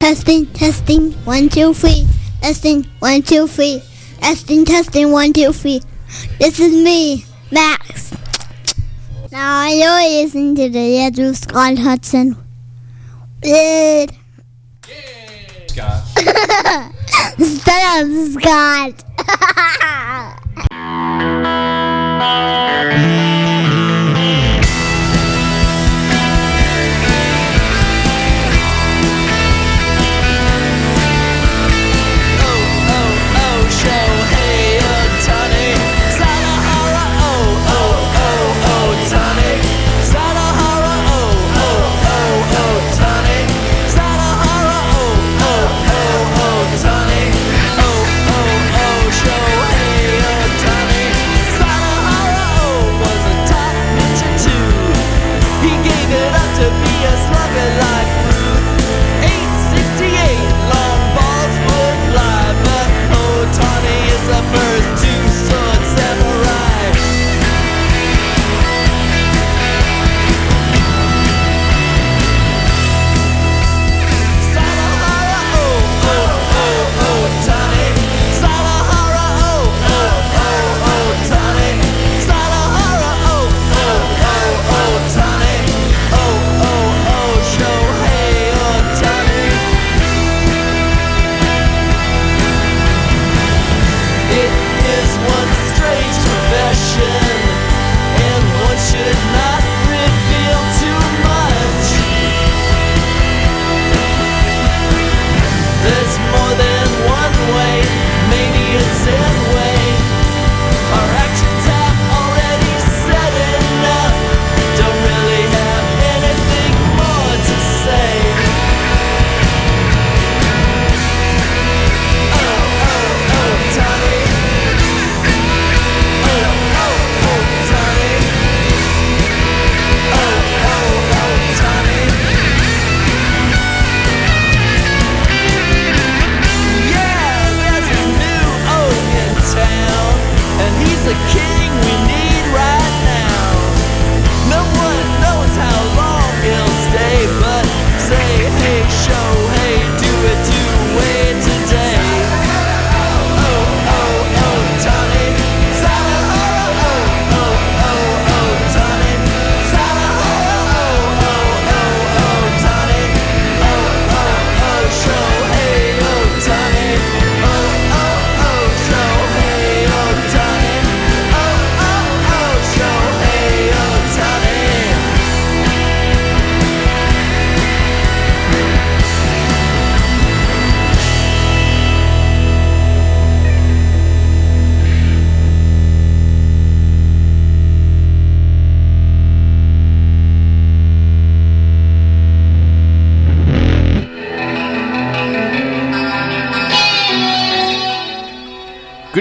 Testing, testing, one, two, three. Testing, one, two, three. Testing, testing, one, two, three. This is me, Max. Now I know listen to the Andrew Scott Hudson. Good. Scott. Stop, Scott.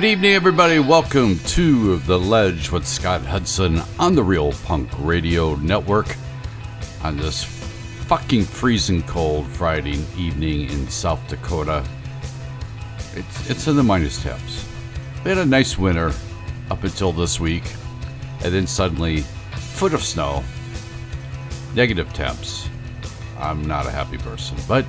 Evening, everybody. Welcome to The Ledge with Scott Hudson on the Real Punk Radio Network on this fucking freezing cold Friday evening in South Dakota. It's, it's in the minus temps. We had a nice winter up until this week, and then suddenly, foot of snow, negative temps. I'm not a happy person, but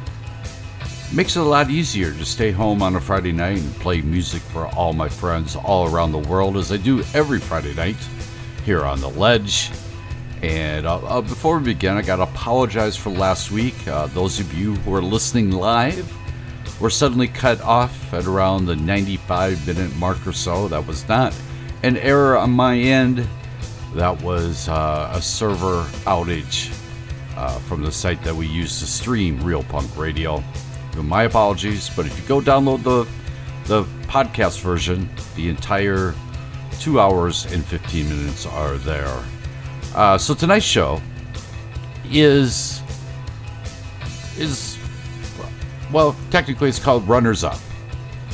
Makes it a lot easier to stay home on a Friday night and play music for all my friends all around the world as I do every Friday night here on The Ledge. And uh, uh, before we begin, I got to apologize for last week. Uh, those of you who are listening live were suddenly cut off at around the 95 minute mark or so. That was not an error on my end, that was uh, a server outage uh, from the site that we use to stream Real Punk Radio. My apologies, but if you go download the the podcast version, the entire two hours and 15 minutes are there. Uh, so tonight's show is is well, technically it's called Runners Up,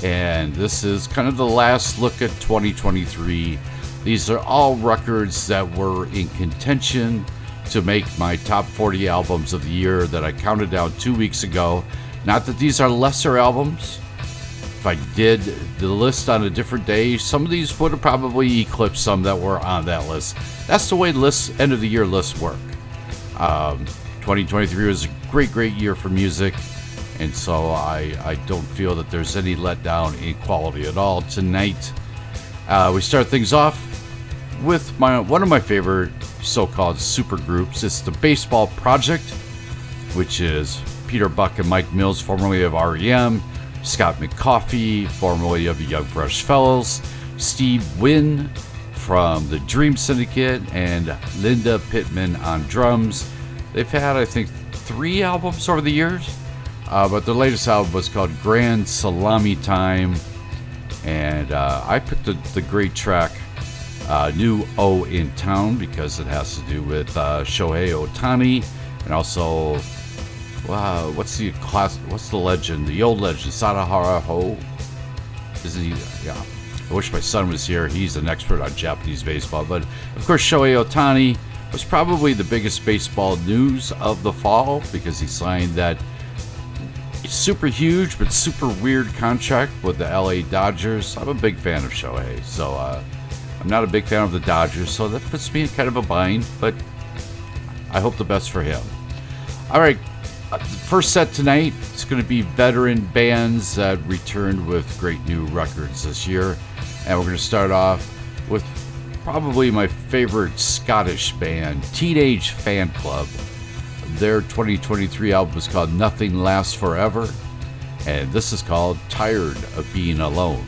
and this is kind of the last look at 2023. These are all records that were in contention to make my top 40 albums of the year that I counted down two weeks ago not that these are lesser albums. If I did the list on a different day, some of these would have probably eclipsed some that were on that list. That's the way lists, end of the year lists work. Um, 2023 was a great, great year for music. and so I, I don't feel that there's any letdown in quality at all tonight. Uh, we start things off with my one of my favorite so-called super groups. It's the Baseball Project, which is Peter Buck and Mike Mills, formerly of REM, Scott McCaughey, formerly of the Young Fresh Fellows, Steve Wynn from the Dream Syndicate, and Linda Pitmon on drums. They've had, I think, three albums over the years, uh, but their latest album was called Grand Salami Time, and uh, I picked the, the great track uh, New O in Town because it has to do with uh, Shohei Ohtani and also wow, what's the class? What's the legend? The old legend, Sadaharu Ho. Is he? Yeah. I wish my son was here. He's an expert on Japanese baseball. But of course, Shohei Ohtani was probably the biggest baseball news of the fall because he signed that super huge but super weird contract with the LA Dodgers. I'm a big fan of Shohei, so uh, I'm not a big fan of the Dodgers, so that puts me in kind of a bind, but I hope the best for him. All right, Uh, first set tonight is going to be veteran bands that returned with great new records this year. And we're going to start off with probably my favorite Scottish band, Teenage Fanclub. Their 2023 album is called Nothing Lasts Forever, and this is called Tired of Being Alone.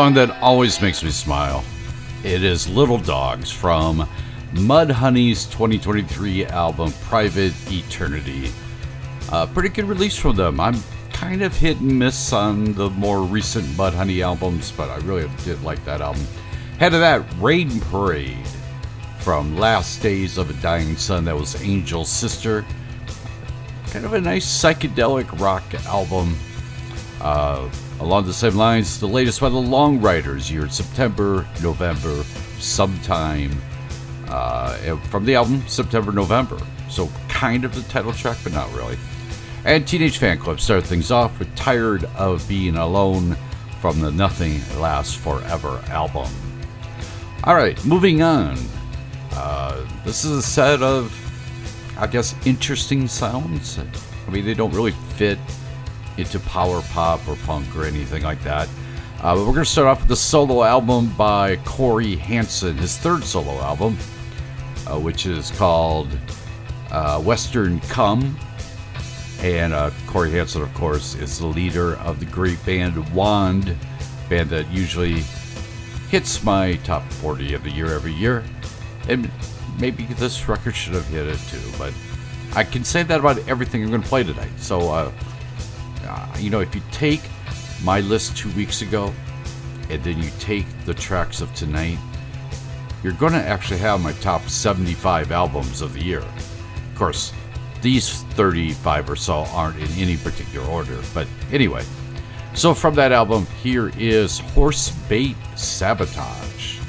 Song that always makes me smile. It is Little Dogs from Mudhoney's 2023 album Private Eternity. Uh, pretty good release from them. I'm kind of hit and miss on the more recent Mudhoney albums, but I really did like that album. Head of that, Rain Parade from Last Days of a Dying Sun. That was Angel's Sister. Kind of a nice psychedelic rock album. Uh, along the same lines, the latest by the Long Ryders, year September, November, sometime. Uh, from the album September, November. So kind of the title track, but not really. And Teenage Fanclub started things off with Tired of Being Alone from the Nothing Lasts Forever album. All right, moving on. Uh, this is a set of, I guess, interesting sounds. I mean, they don't really fit into power pop or punk or anything like that. Uh, but we're going to start off with the solo album by Cory Hanson, his third solo album, uh, which is called uh, Western Comb. And uh, Cory Hanson, of course, is the leader of the great band Wand, band that usually hits my top 40 of the year every year. And maybe this record should have hit it too, but I can say that about everything I'm going to play tonight. So, uh, you know, if you take my list two weeks ago and then you take the tracks of tonight, you're going to actually have my top 75 albums of the year. Of course, these 35 or so aren't in any particular order, but anyway. So, from that album, here is Horse Bait Sabotage.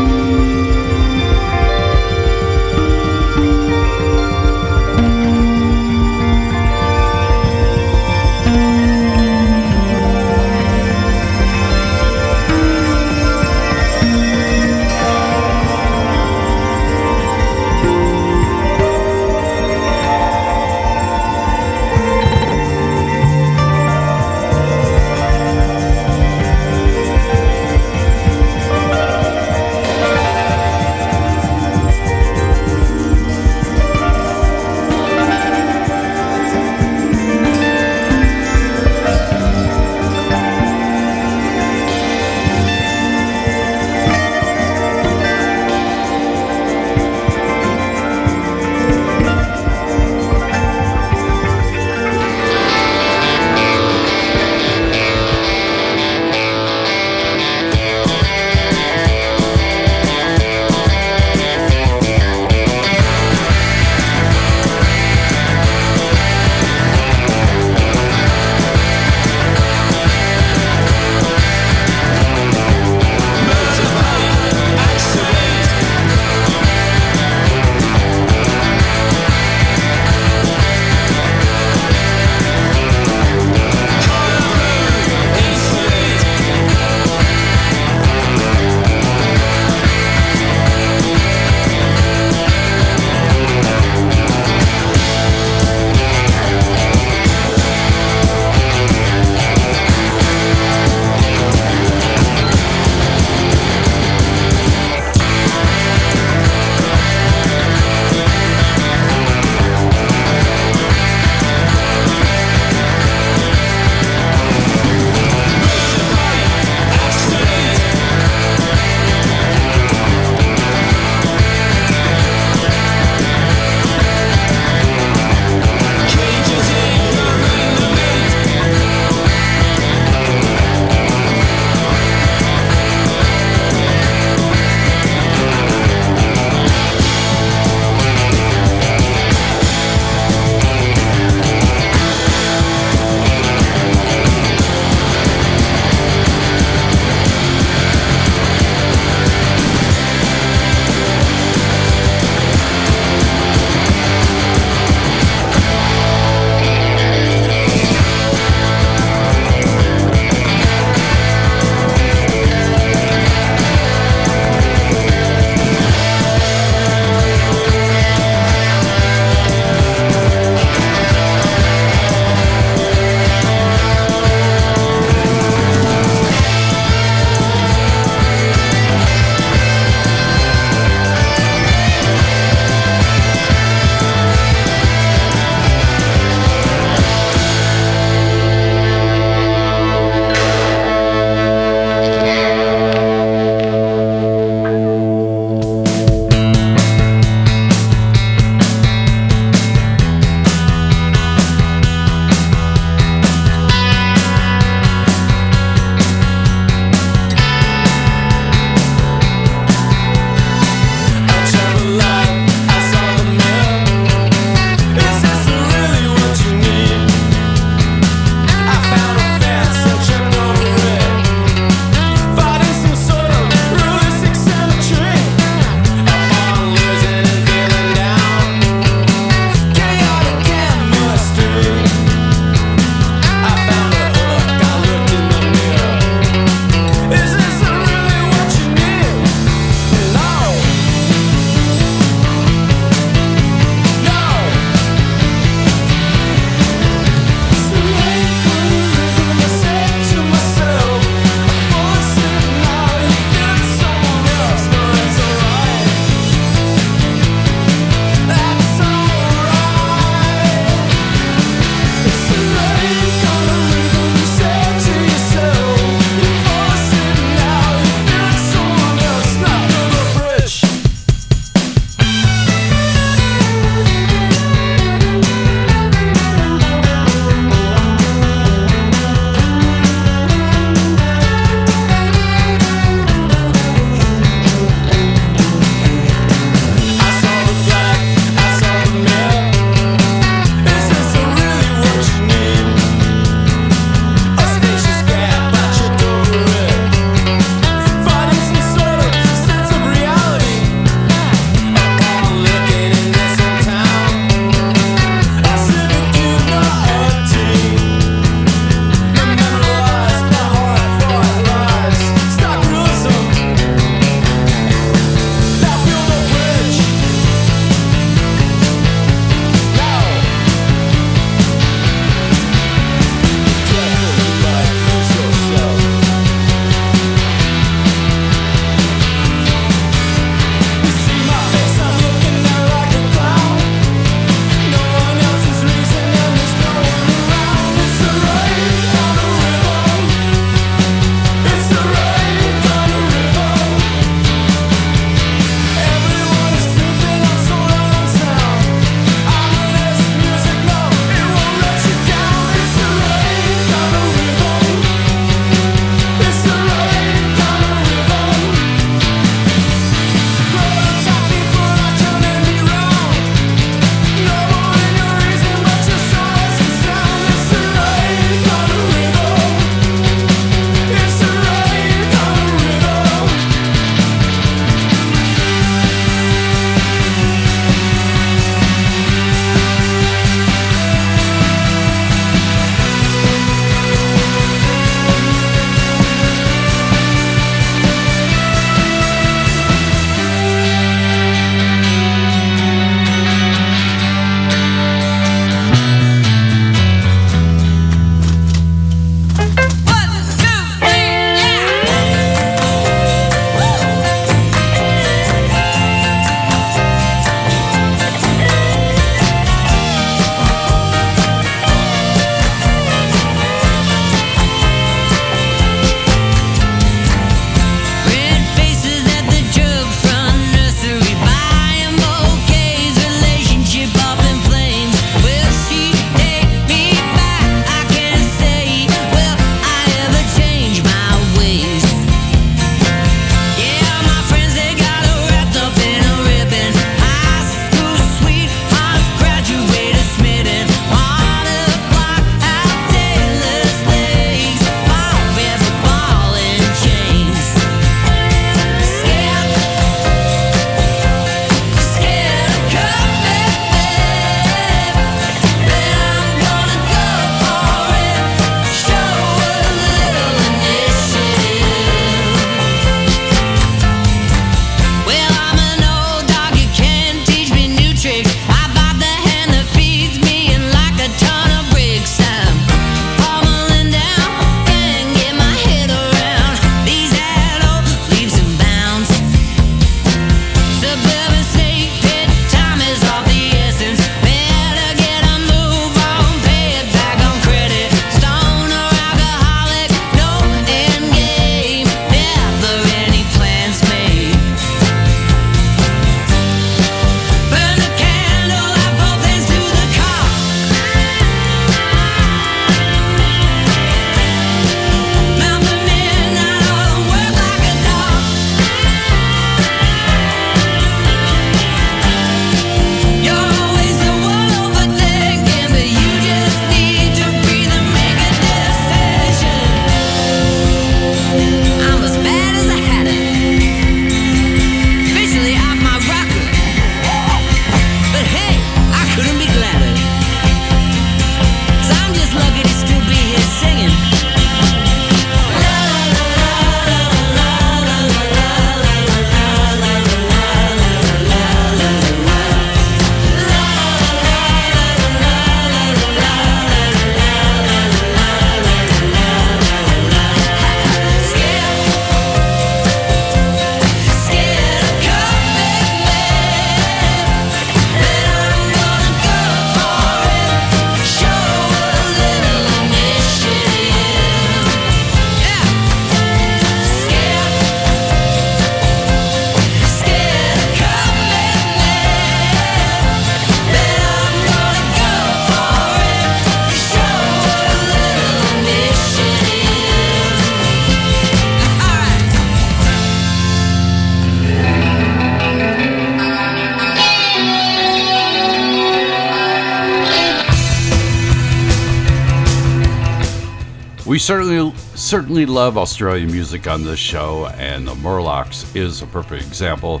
We certainly certainly love Australian music on this show, and the Morlocks is a perfect example.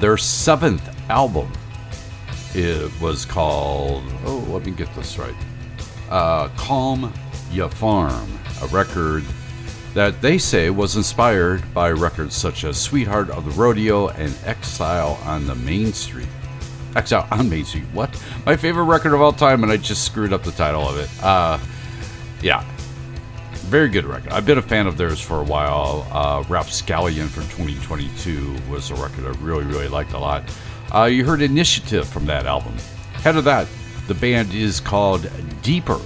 Their seventh album it was called oh let me get this right. Uh, calm ya farm a record that they say was inspired by records such as sweetheart of the rodeo and exile on the main street. Exile on main street what? My favorite record of all time and i just screwed up the title of it. Uh, yeah very good record. I've been a fan of theirs for a while. Uh, Rapscallion from 2022 was a record I really, really liked a lot. Uh, you heard Initiative from that album. Head of that, the band is called Deeper,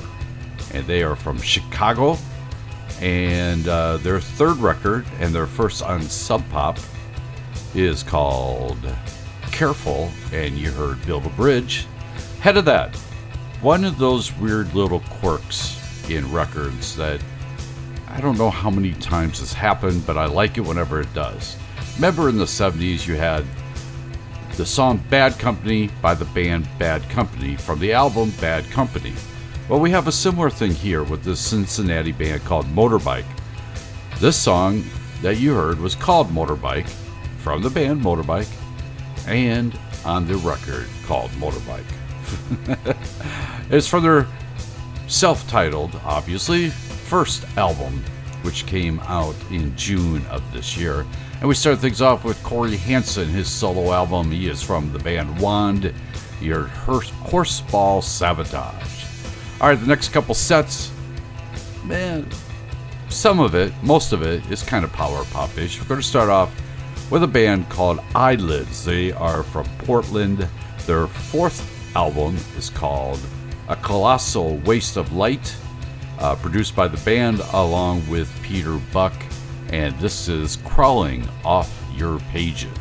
and they are from Chicago. And uh, their third record and their first on Sub Pop is called Careful, and you heard Build a Bridge. Head of that, one of those weird little quirks in records that I don't know how many times this happened, but I like it whenever it does. Remember in the 70s, you had the song Bad Company by the band Bad Company from the album Bad Company. Well, we have a similar thing here with this Cincinnati band called Motorbike. This song that you heard was called Motorbike from the band Motorbike and on the record called Motorbike. it's from their self titled, obviously, first album, which came out in June of this year. And we start things off with Cory Hanson, his solo album. He is from the band Wand, your Horseball Sabotage. All right, the next couple sets, man, some of it, most of it, is kind of power pop ish. We're going to start off with a band called Eyelids. They are from Portland. Their fourth album is called A Colossal Waste of Light uh, produced by the band along with Peter Buck, and this is Crawling Off Your Pages.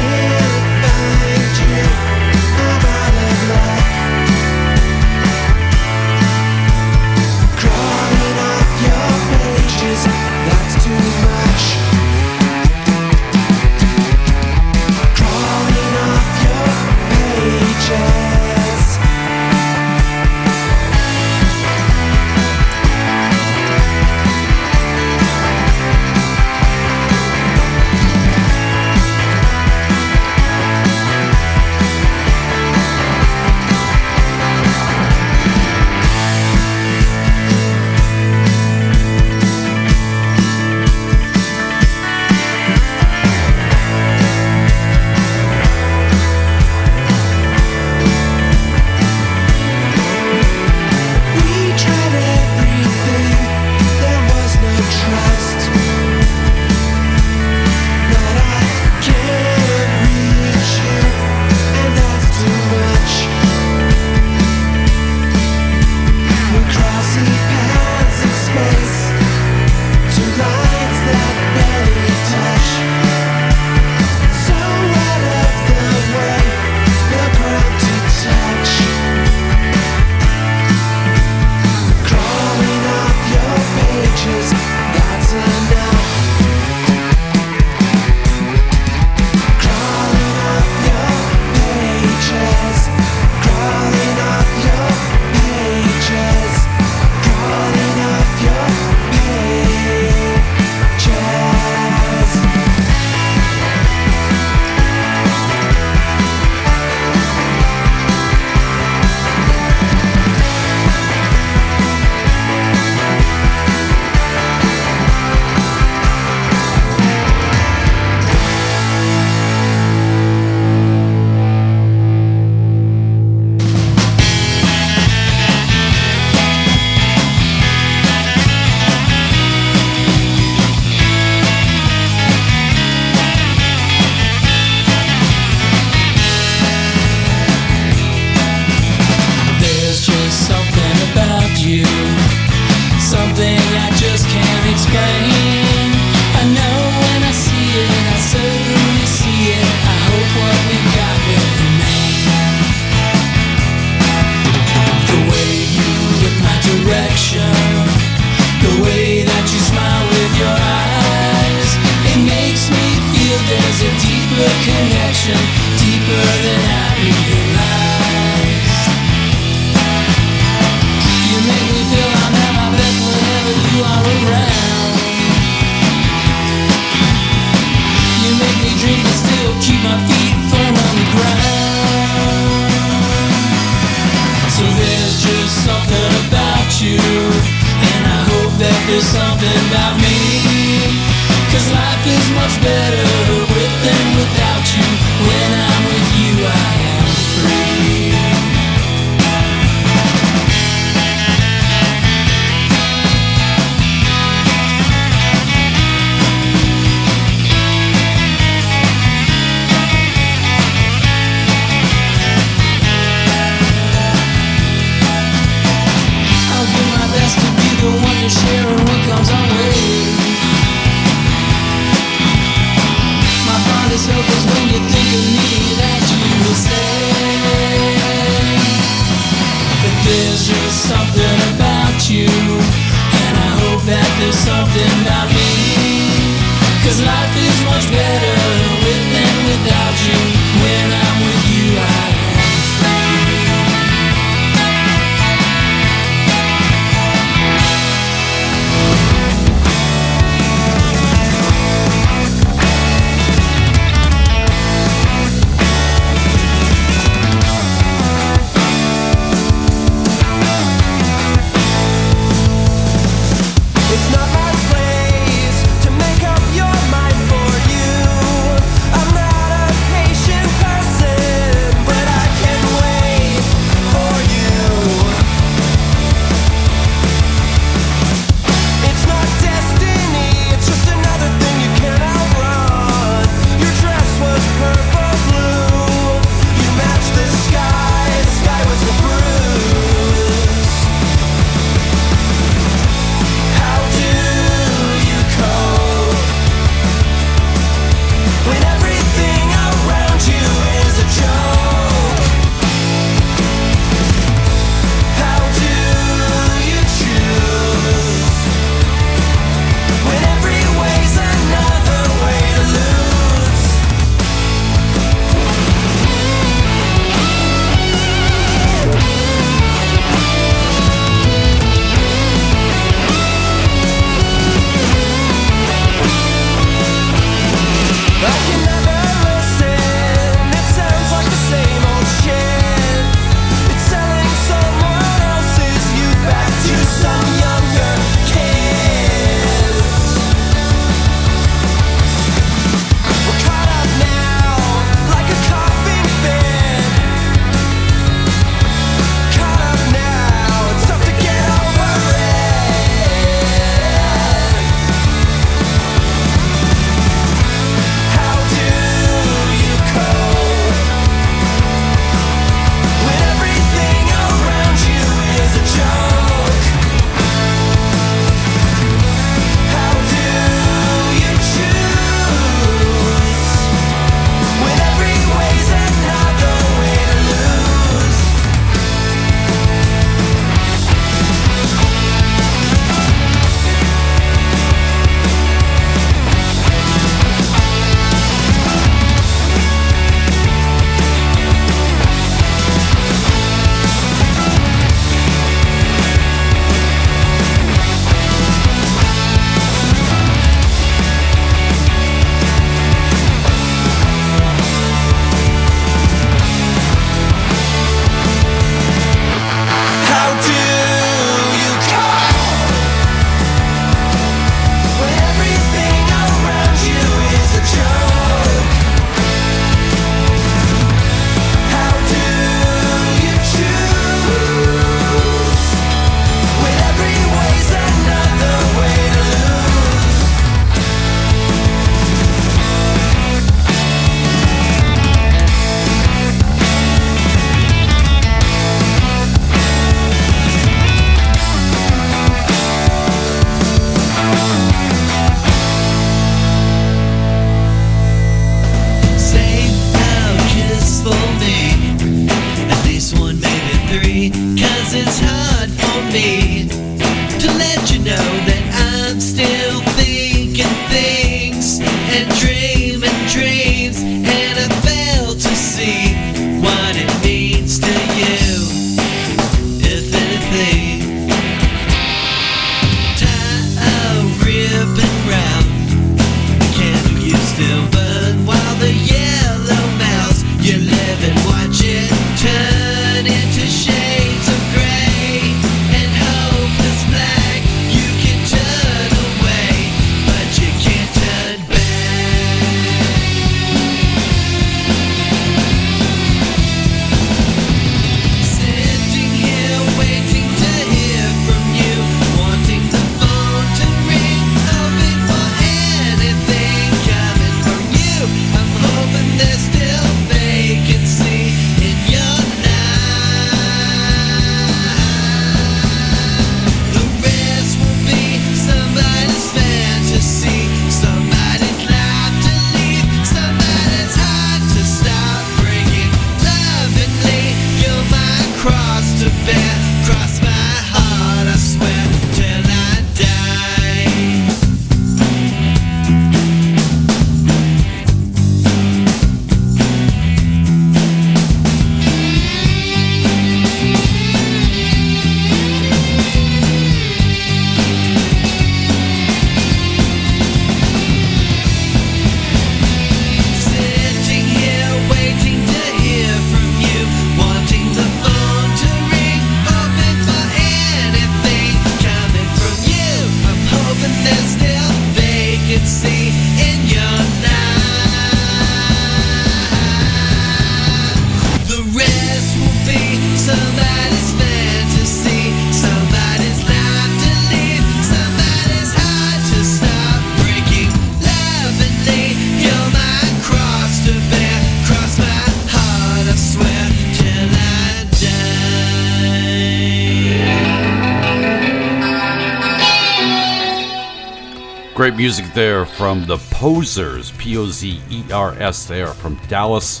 Music there from the Pozers, P O Z E R S. They are from Dallas.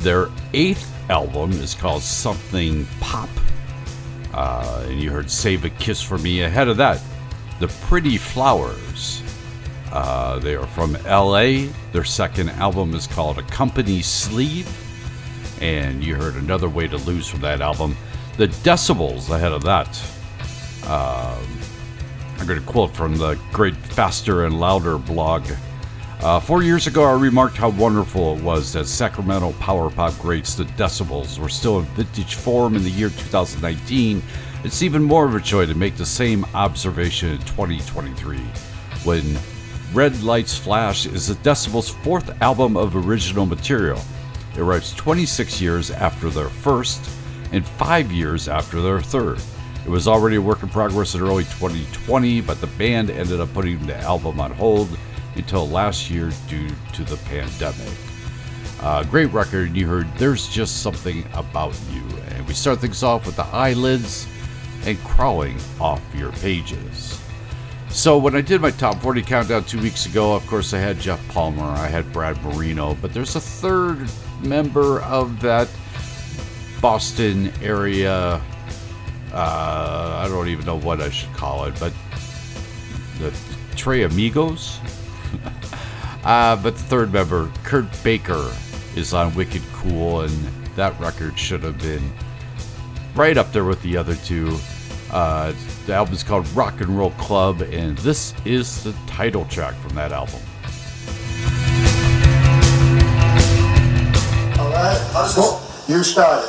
Their eighth album is called Something Pop. Uh, and you heard Save a Kiss for Me. Ahead of that, The Pretty Flowers. Uh, they are from LA. Their second album is called A Company Sleeve. And you heard Another Way to Lose from that album. The Decibels ahead of that. Um, I'm going to quote from the great Faster and Louder blog. Uh, four years ago, I remarked how wonderful it was that Sacramento power pop greats, the Decibels, were still in vintage form in the year 2019. It's even more of a joy to make the same observation in 2023 when Red Lights Flash is the Decibels' fourth album of original material. It arrives 26 years after their first and five years after their third. It was already a work in progress in early 2020, but the band ended up putting the album on hold until last year due to the pandemic. Uh, great record, you heard There's Just Something About You. And we start things off with the eyelids and crawling off your pages. So, when I did my top 40 countdown two weeks ago, of course, I had Jeff Palmer, I had Brad Marino, but there's a third member of that Boston area uh, I don't even know what I should call it, but the Trey Amigos. uh, but the third member, Kurt Baker, is on Wicked Cool, and that record should have been right up there with the other two. Uh, the album is called Rock and Roll Club, and this is the title track from that album. All right, how does this? You started.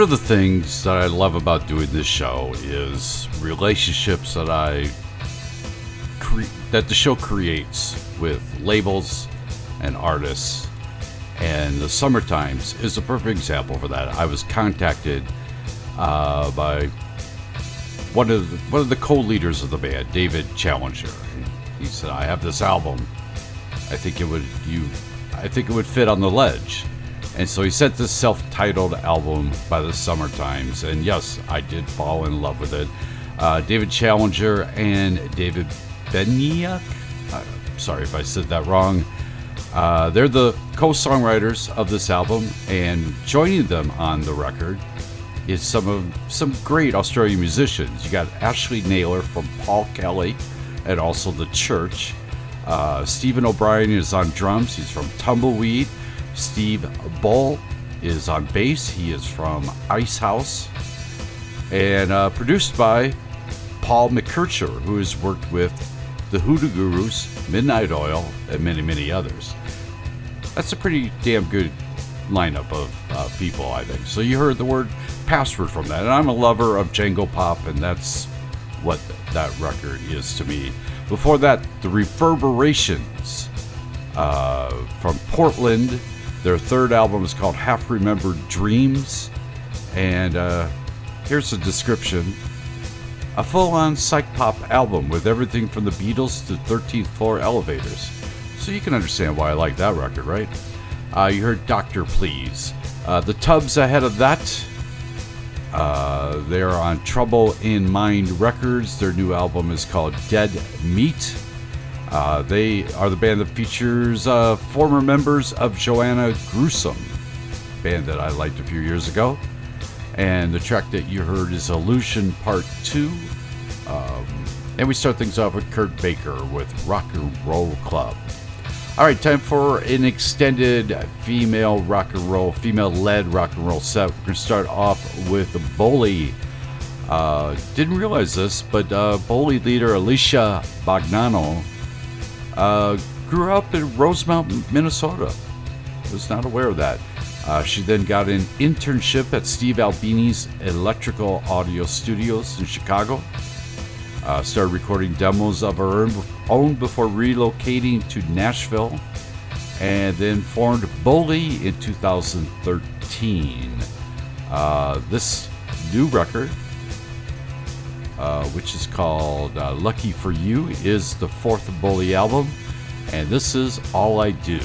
One of the things that I love about doing this show is relationships that I cre- that the show creates with labels and artists. And the Summer Times is a perfect example for that. I was contacted uh, by one of the, one of the co-leaders of the band, David Challenger. He said, "I have this album. I think it would you, I think it would fit on the ledge." And so he sent this self-titled album by the Summer Times, and yes, I did fall in love with it. Uh, David Challenger and David Beniak. Uh, sorry if I said that wrong. Uh, they're the co-songwriters of this album, and joining them on the record is some of some great Australian musicians. You got Ashley Naylor from Paul Kelly, and also the Church. Uh, Stephen O'Brien is on drums. He's from Tumbleweed. Steve Bull is on bass. He is from Icehouse. and uh, produced by Paul McKercher, who has worked with the Hoodoo Gurus, Midnight Oil, and many, many others. That's a pretty damn good lineup of uh, people, I think. So you heard the word password from that, and I'm a lover of Jangle Pop, and that's what that record is to me. Before that, the Reverberations uh, from Portland. Their third album is called Half Remembered Dreams, and uh, here's a description a full on psych pop album with everything from the Beatles to 13th floor elevators. So you can understand why I like that record, right? Uh, you heard Doctor Please. Uh, the Tubs ahead of that. Uh, they're on Trouble in Mind Records. Their new album is called Dead Meat. Uh, they are the band that features uh, former members of Joanna Gruesome, band that I liked a few years ago. And the track that you heard is Illusion Part 2. Um, and we start things off with Kurt Baker with Rock and Roll Club. All right, time for an extended female rock and roll, female led rock and roll set. We're going to start off with Bully. Uh, didn't realize this, but uh, Bully leader Alicia Bognanno uh, grew up in Rosemount, Minnesota. Was not aware of that. Uh, she then got an internship at Steve Albini's Electrical Audio Studios in Chicago. Uh, started recording demos of her own before relocating to Nashville, and then formed Bully in 2013. Uh, this new record, uh, which is called uh, Lucky for You, is the fourth Bully album, and this is All I Do.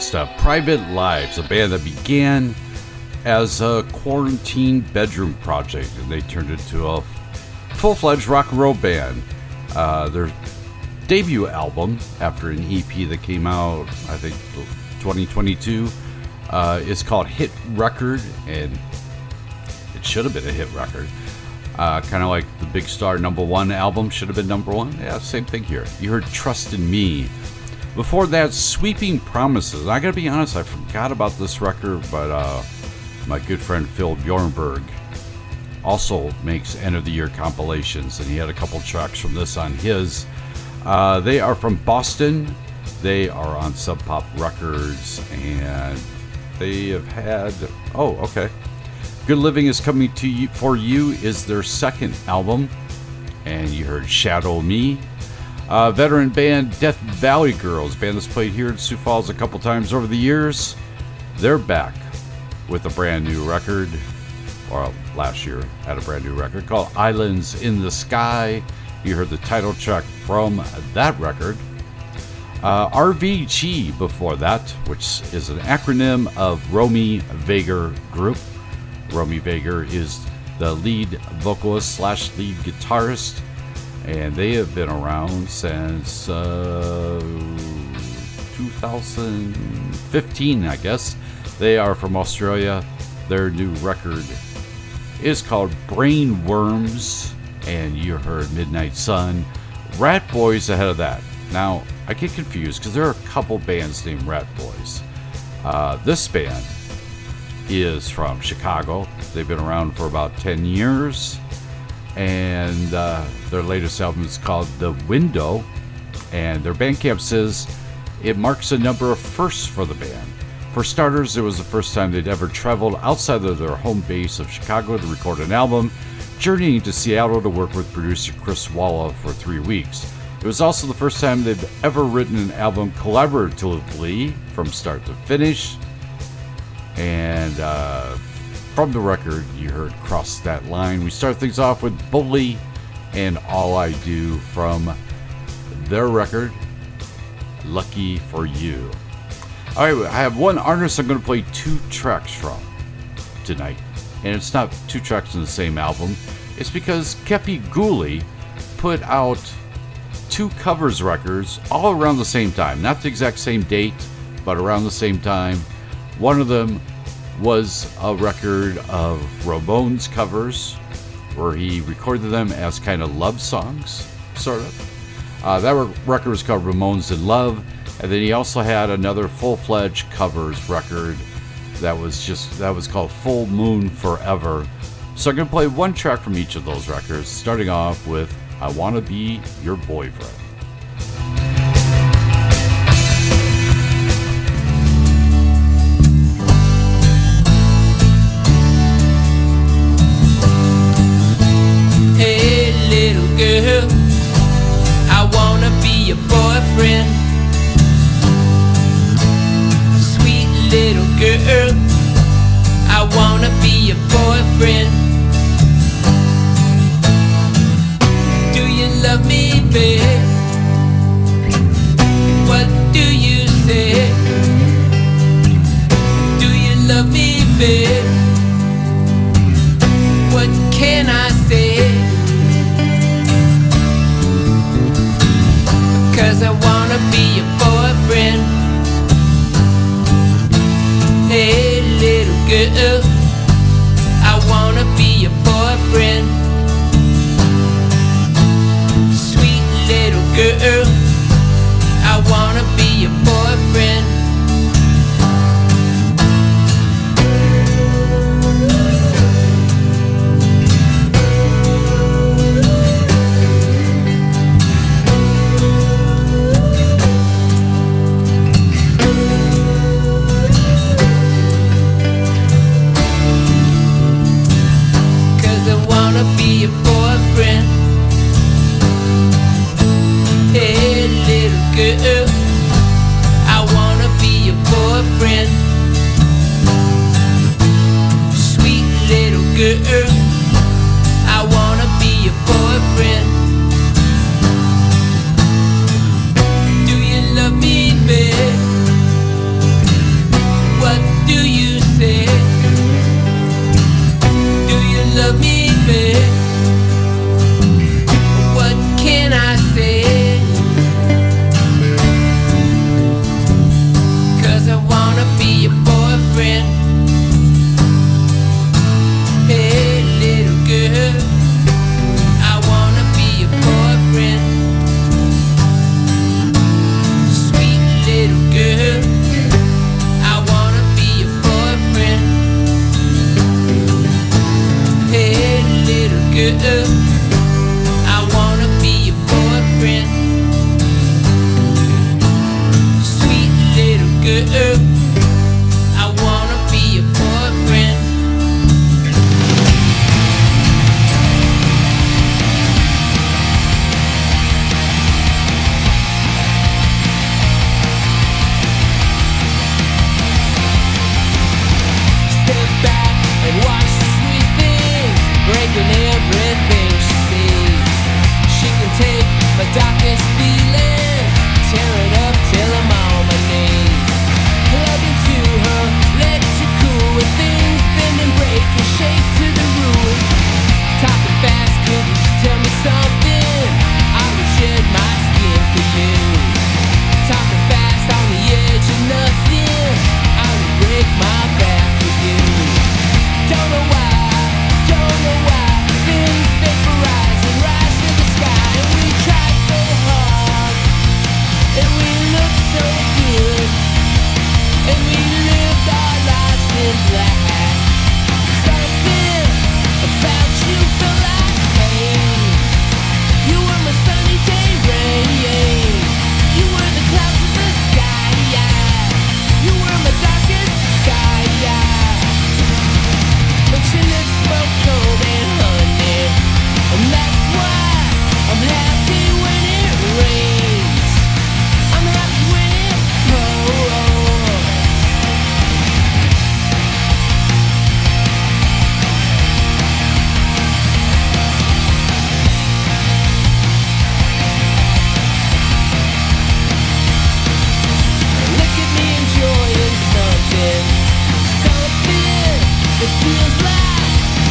Stuff. Private Lives, a band that began as a quarantine bedroom project, and they turned into a full fledged rock and roll band. Uh, their debut album, after an EP that came out, I think 2022, uh, is called Hit Record, and it should have been a hit record. Uh, kind of like the Big Star number one album should have been number one. Yeah, same thing here. You heard Trust in Me. Before that, Sweeping Promises. I gotta be honest, I forgot about this record, but uh, my good friend Phil Bjornberg also makes end of the year compilations, and he had a couple tracks from this on his. Uh, they are from Boston. They are on Sub Pop Records, and they have had. Oh, okay. Good Living is coming to you for you is their second album, and you heard Shadow Me. Uh, veteran band Death Valley Girls, band that's played here in Sioux Falls a couple times over the years. They're back with a brand new record, or last year had a brand new record called Islands in the Sky. You heard the title track from that record. Uh, RVG before that, which is an acronym of Romy Vager Group. Romy Vager is the lead vocalist slash lead guitarist, and they have been around since uh, 2015, I guess. They are from Australia. Their new record is called Brain Worms, and you heard Midnight Sun. Rat Boys ahead of that. Now, I get confused because there are a couple bands named Rat Boys. Uh, this band is from Chicago. They've been around for about 10 years, and uh, their latest album is called The Window. And their Bandcamp says it marks a number of firsts for the band. For starters, it was the first time they'd ever traveled outside of their home base of Chicago to record an album, journeying to Seattle to work with producer Chris Walla for three weeks. It was also the first time they'd ever written an album collaboratively from start to finish. And uh, from the record, you heard Cross That Line. We start things off with Bully and All I Do from their record, Lucky for You. All right, I have one artist I'm going to play two tracks from tonight. And it's not two tracks in the same album. It's because Kepi Ghoulie put out two covers records all around the same time. Not the exact same date, but around the same time. One of them was a record of Ramones covers, where he recorded them as kind of love songs, sort of. Uh, that record was called Ramones in Love, and then he also had another full-fledged covers record that was just that was called Full Moon Forever. So I'm gonna play one track from each of those records, starting off with "I Want to Be Your Boyfriend." Love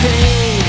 like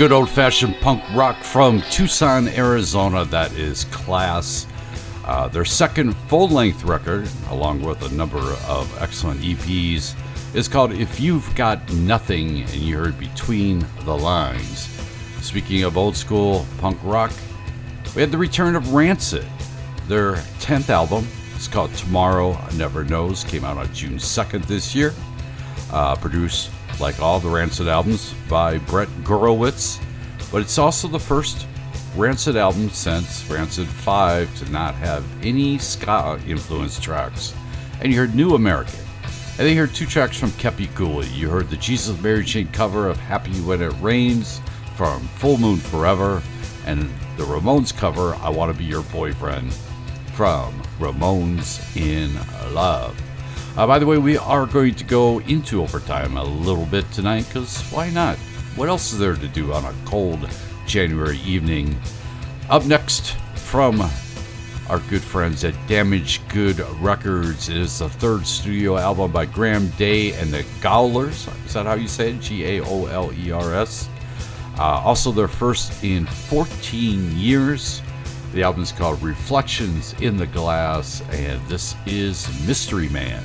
good old fashioned punk rock from Tucson, Arizona. That is Class. Uh, their second full length record, along with a number of excellent EPs, is called If You've Got Nothing and You Heard Between the Lines. Speaking of old school punk rock, we had the return of Rancid. Their 10th album is called Tomorrow Never Knows, came out on June 2nd this year. Uh, produced, like all the Rancid albums, by Brett Gurewitz, but it's also the first Rancid album since Rancid 5 to not have any ska influenced tracks. And you heard New American. And then you heard two tracks from Kepi Ghoulie. You heard the Jesus Mary Chain cover of Happy When It Rains from Full Moon Forever, and the Ramones cover, I Want to Be Your Boyfriend, from Ramones in Love. Uh, by the way, we are going to go into overtime a little bit tonight because why not? What else is there to do on a cold January evening? Up next from our good friends at Damaged Goods Records is the third studio album by Graham Day and the Gaolers. Is that how you say it? G A O L E R S. Uh, also, their first in 14 years. The album is called Reflections in the Glass, and this is Mystery Man.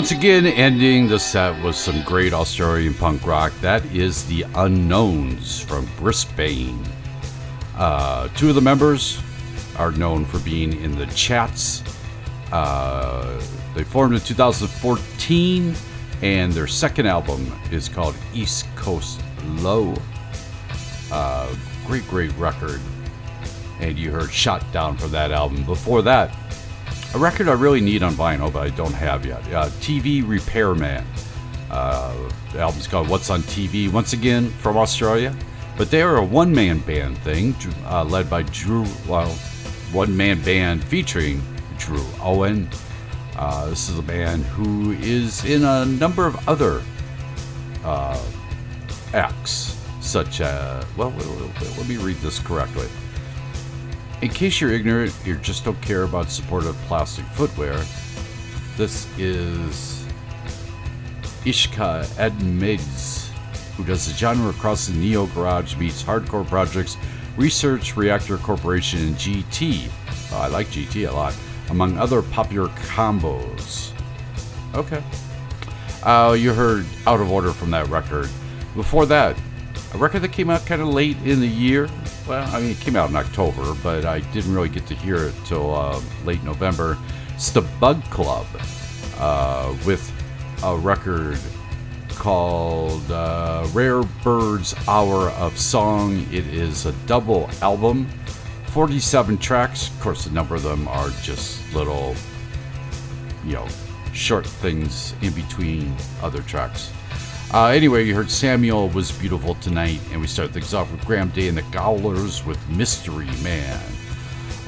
Once again, ending the set with some great Australian punk rock. That is the Unknowns from Brisbane. Uh, two of the members are known for being in the chats. Uh, they formed in 2014, and their second album is called East Coast Low. Uh, great, great record. And you heard Shot Down from that album. Before that, a record I really need on vinyl, but I don't have yet. Uh, TV Repairman. Uh, the album's called What's on TV, once again from Australia. But they are a one man band thing, uh, led by Drew, well, one man band featuring Drew Owen. Uh, this is a band who is in a number of other uh, acts, such as, well, let me read this correctly. In case you're ignorant, you just don't care about supportive plastic footwear, this is Ishka Edmeades, who does the genre crossing neo garage meets hardcore projects, Research Reactor Corporation, and GT. Oh, I like GT a lot, among other popular combos. Okay. Uh, you heard Out of Order from that record. Before that, a record that came out kind of late in the year. Well, I mean, it came out in October, but I didn't really get to hear it till uh, late November. It's the Bug Club uh, with a record called uh, Rare Birds Hour of Song. It is a double album, 47 tracks. Of course, a number of them are just little, you know, short things in between other tracks. Uh, anyway, you heard Samuel was beautiful tonight, and we start things off with Graham Day and the Gaolers with Mystery Man.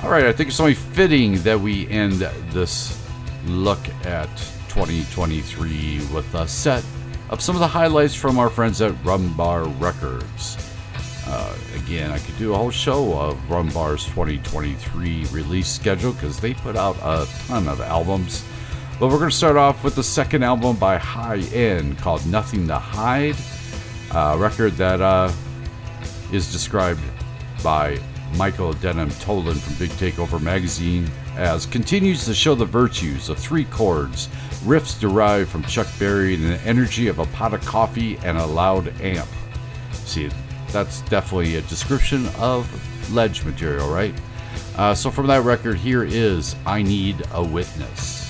All right, I think it's only fitting that we end this look at 2023 with a set of some of the highlights from our friends at Rumbar Records. Uh, again, I could do a whole show of Rumbar's 2023 release schedule because they put out a ton of albums. But we're going to start off with the second album by High End called Nothing to Hide, a record that uh, is described by Michael Denham Tolan from Big Takeover magazine as continues to show the virtues of three chords, riffs derived from Chuck Berry, and the energy of a pot of coffee and a loud amp. See, that's definitely a description of ledge material, right? Uh, so from that record, here is I Need a Witness.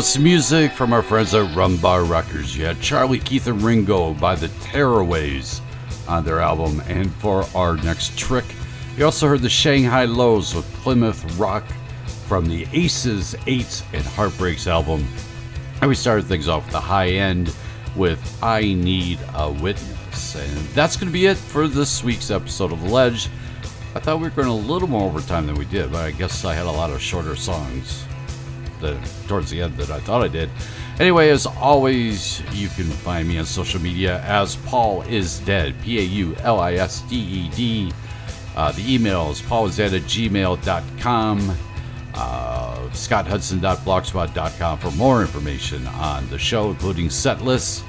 Fabulous music from our friends at Rumbar Records. You had Charlie Keith and Ringo by the Tearaways on their album. And for our next trick, you also heard the Shanghai Lows with Plymouth Rock from the Aces, Eights, and Heartbreaks album. And we started things off with the high end with I Need a Witness. And that's going to be it for this week's episode of Ledge. I thought we were going a little more overtime than we did, but I guess I had a lot of shorter songs the towards the end that I thought I did. Anyway, as always, you can find me on social media as Paul is dead. P A U L I S D E D. Uh, the email is paulisdead at gmail.com. Uh, ScottHudson.blogspot.com for more information on the show, including set lists,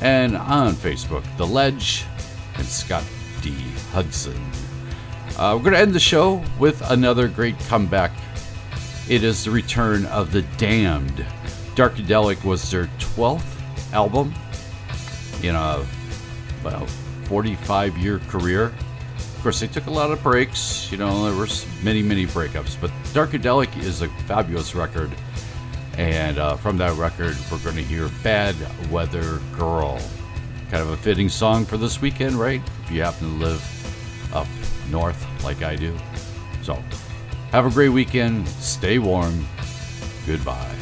and on Facebook, The Ledge and Scott D. Hudson. Uh, we're going to end the show with another great comeback it is the return of the Damned. Darkadelic was their 12th album in a well 45 year career. Of course, they took a lot of breaks. You know, there were many, many breakups. But Darkadelic is a fabulous record, and uh, from that record, we're going to hear "Bad Weather Girl." Kind of a fitting song for this weekend, right? If you happen to live up north like I do. So, have a great weekend. Stay warm. Goodbye.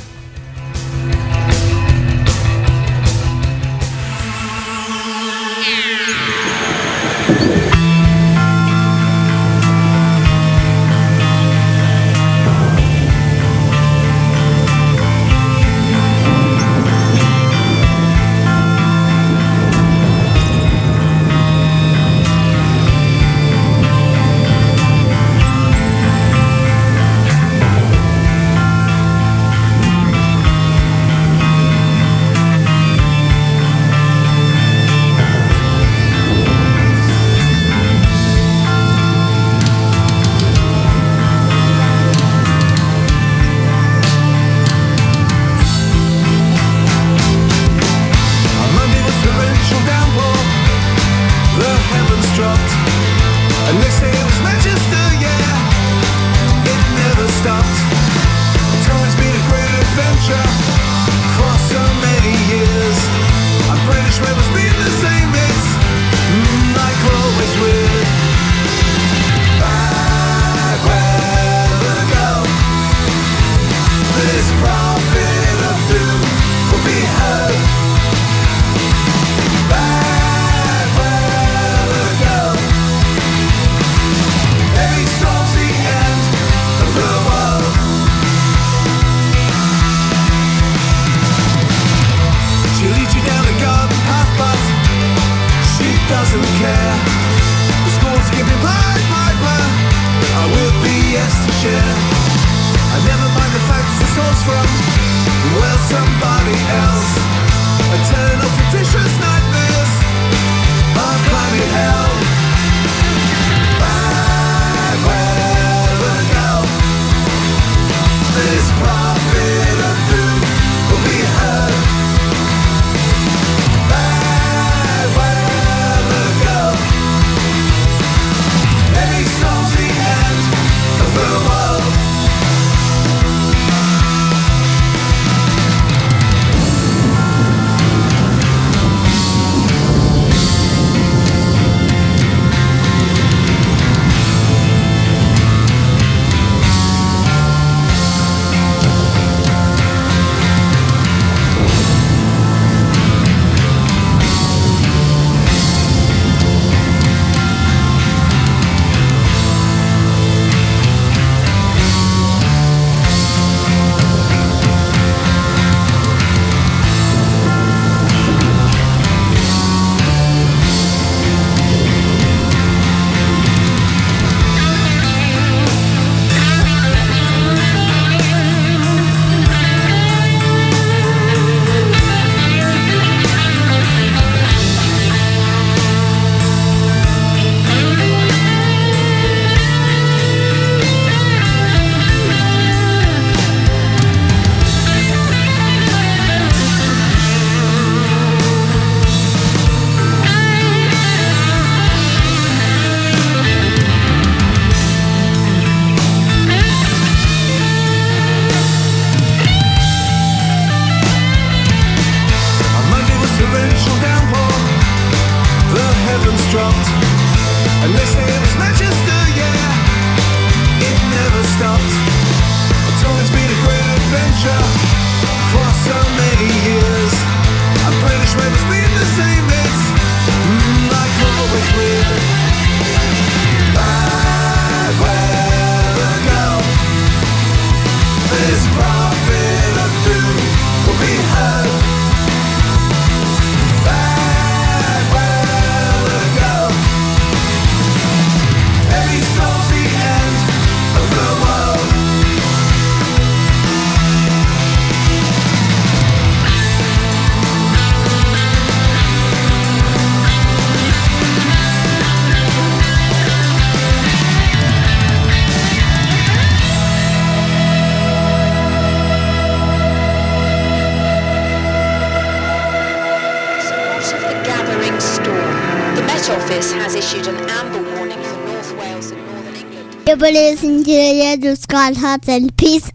And Andrew Scott Hudson. Peace!